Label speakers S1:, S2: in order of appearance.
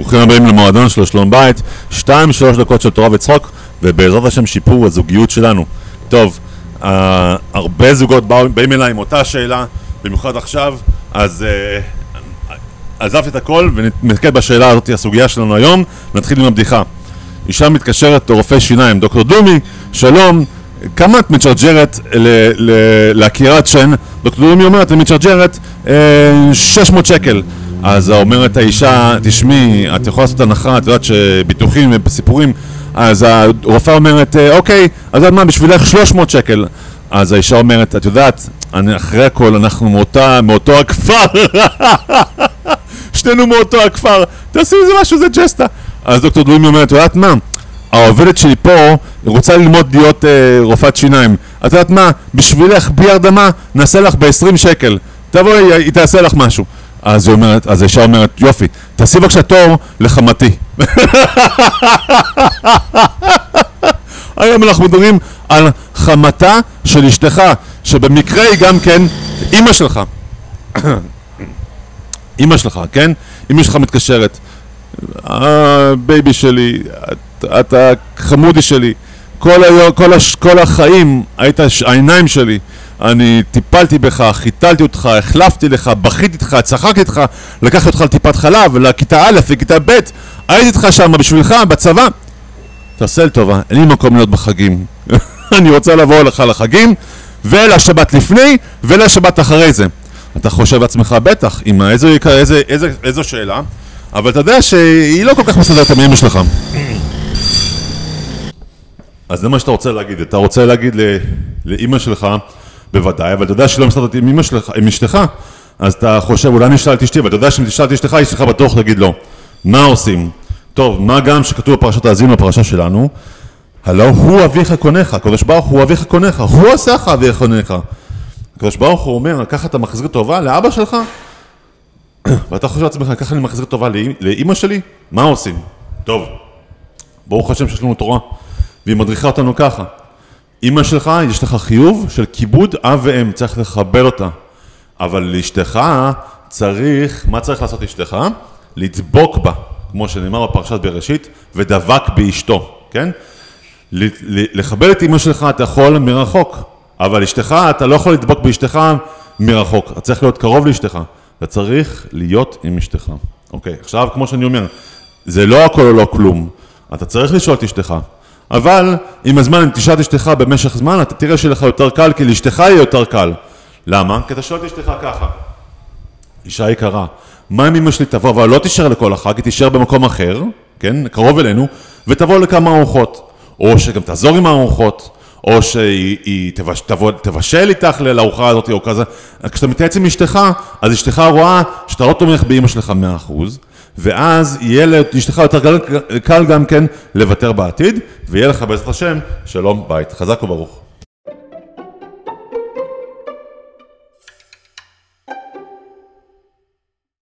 S1: ברוכים הבאים למועדון של שלום בית, שתיים שלוש דקות של תורה וצחוק, ובעזרת השם שיפור הזוגיות שלנו. טוב, uh, הרבה זוגות באו, באים אליי עם אותה שאלה, במיוחד עכשיו, אז uh, עזבתי את הכל ונתמקד בשאלה הזאת, הסוגיה שלנו היום, נתחיל עם הבדיחה. אישה מתקשרת לרופא שיניים, דוקטור דומי, שלום, כמה את מצ'רג'רת לעקירת שן? דוקטור דומי אומרת, אני מצ'רג'רת אה, 600 שקל. אז אומרת האישה, תשמעי, את יכולה לעשות הנחה, את יודעת שביטוחים וסיפורים, אז הרופאה אומרת, אוקיי, אז את מה, בשבילך 300 שקל. אז האישה אומרת, את יודעת, אני, אחרי הכל אנחנו מאותה, מאותו הכפר, שנינו מאותו הכפר, תעשי איזה משהו, זה ג'סטה. אז דוקטור דרומי אומרת, את יודעת מה, העובדת שלי פה רוצה ללמוד להיות אה, רופאת שיניים. את יודעת מה, בשבילך, בלי הרדמה, נעשה לך ב-20 שקל. תבואי, היא תעשה לך משהו. אז היא אומרת, אז האישה אומרת, יופי, תעשי בבקשה תור לחמתי. היום אנחנו מדברים על חמתה של אשתך, שבמקרה היא גם כן אימא שלך. אימא שלך, כן? אמא שלך מתקשרת. אה, baby שלי, אתה חמודי שלי. כל, היום, כל, הש, כל החיים היית העיניים שלי. אני טיפלתי בך, חיתלתי אותך, החלפתי לך, בכיתי איתך, צחקתי איתך, לקחתי אותך לטיפת חלב, לכיתה א', לכיתה ב', הייתי איתך שם בשבילך, בצבא. תעשה לי טובה, אין לי מקום להיות בחגים. אני רוצה לבוא לך לחגים, ולשבת לפני, ולשבת אחרי זה. אתה חושב לעצמך, בטח, אמא, איזו, איזו, איזו, איזו שאלה, אבל אתה יודע שהיא לא כל כך מסתדרת את המילים שלך. אז זה מה שאתה רוצה להגיד, אתה רוצה להגיד לאימא שלך, בוודאי, אבל אתה יודע שלא מסתדרת עם אמא שלך, עם אשתך, אז אתה חושב, אולי אני אשאל את אשתי, ואתה יודע שאם תשאל את אשתך, אשתך בטוח תגיד לא. מה עושים? טוב, מה גם שכתוב בפרשת האזינו, בפרשה שלנו, הלא הוא אביך קונך, הקדוש ברוך הוא אביך קונך, הוא עושה לך אביך קונך. הקדוש ברוך הוא אומר, ככה אתה מחזיר טובה לאבא שלך? ואתה חושב לעצמך, ככה אני מחזיר טובה לאימא שלי? מה עושים? טוב, ברוך השם שיש לנו תורה, והיא מדריכה אותנו ככה. אימא שלך, יש לך חיוב של כיבוד אב ואם, צריך לכבד אותה. אבל לאשתך צריך, מה צריך לעשות אשתך? לדבוק בה, כמו שנאמר בפרשת בראשית, ודבק באשתו, כן? לכבד את אימא שלך אתה יכול מרחוק, אבל אשתך, אתה לא יכול לדבוק באשתך מרחוק, אתה צריך להיות קרוב לאשתך, אתה צריך להיות עם אשתך. אוקיי, עכשיו כמו שאני אומר, זה לא הכל או לא כלום, אתה צריך לשאול את אשתך. אבל עם הזמן, אם תשאל את אשתך במשך זמן, אתה תראה שיהיה לך יותר קל, כי לאשתך יהיה יותר קל. למה? כי אתה שואל את אשתך ככה, אישה יקרה, מה אם אמא שלי תבוא, אבל לא תישאר לכל החג, היא תישאר במקום אחר, כן, קרוב אלינו, ותבוא לכמה ארוחות. או שגם תעזור עם הארוחות, או שהיא תבש, תבוא, תבשל איתך לארוחה הזאת או כזה. כשאתה מתייעץ עם אשתך, אז אשתך רואה שאתה לא תומך באמא שלך 100%, ואז יהיה לאשתך יותר קל, גם כן לוותר בעתיד, ויהיה לך בעזרת השם שלום בית. חזק וברוך.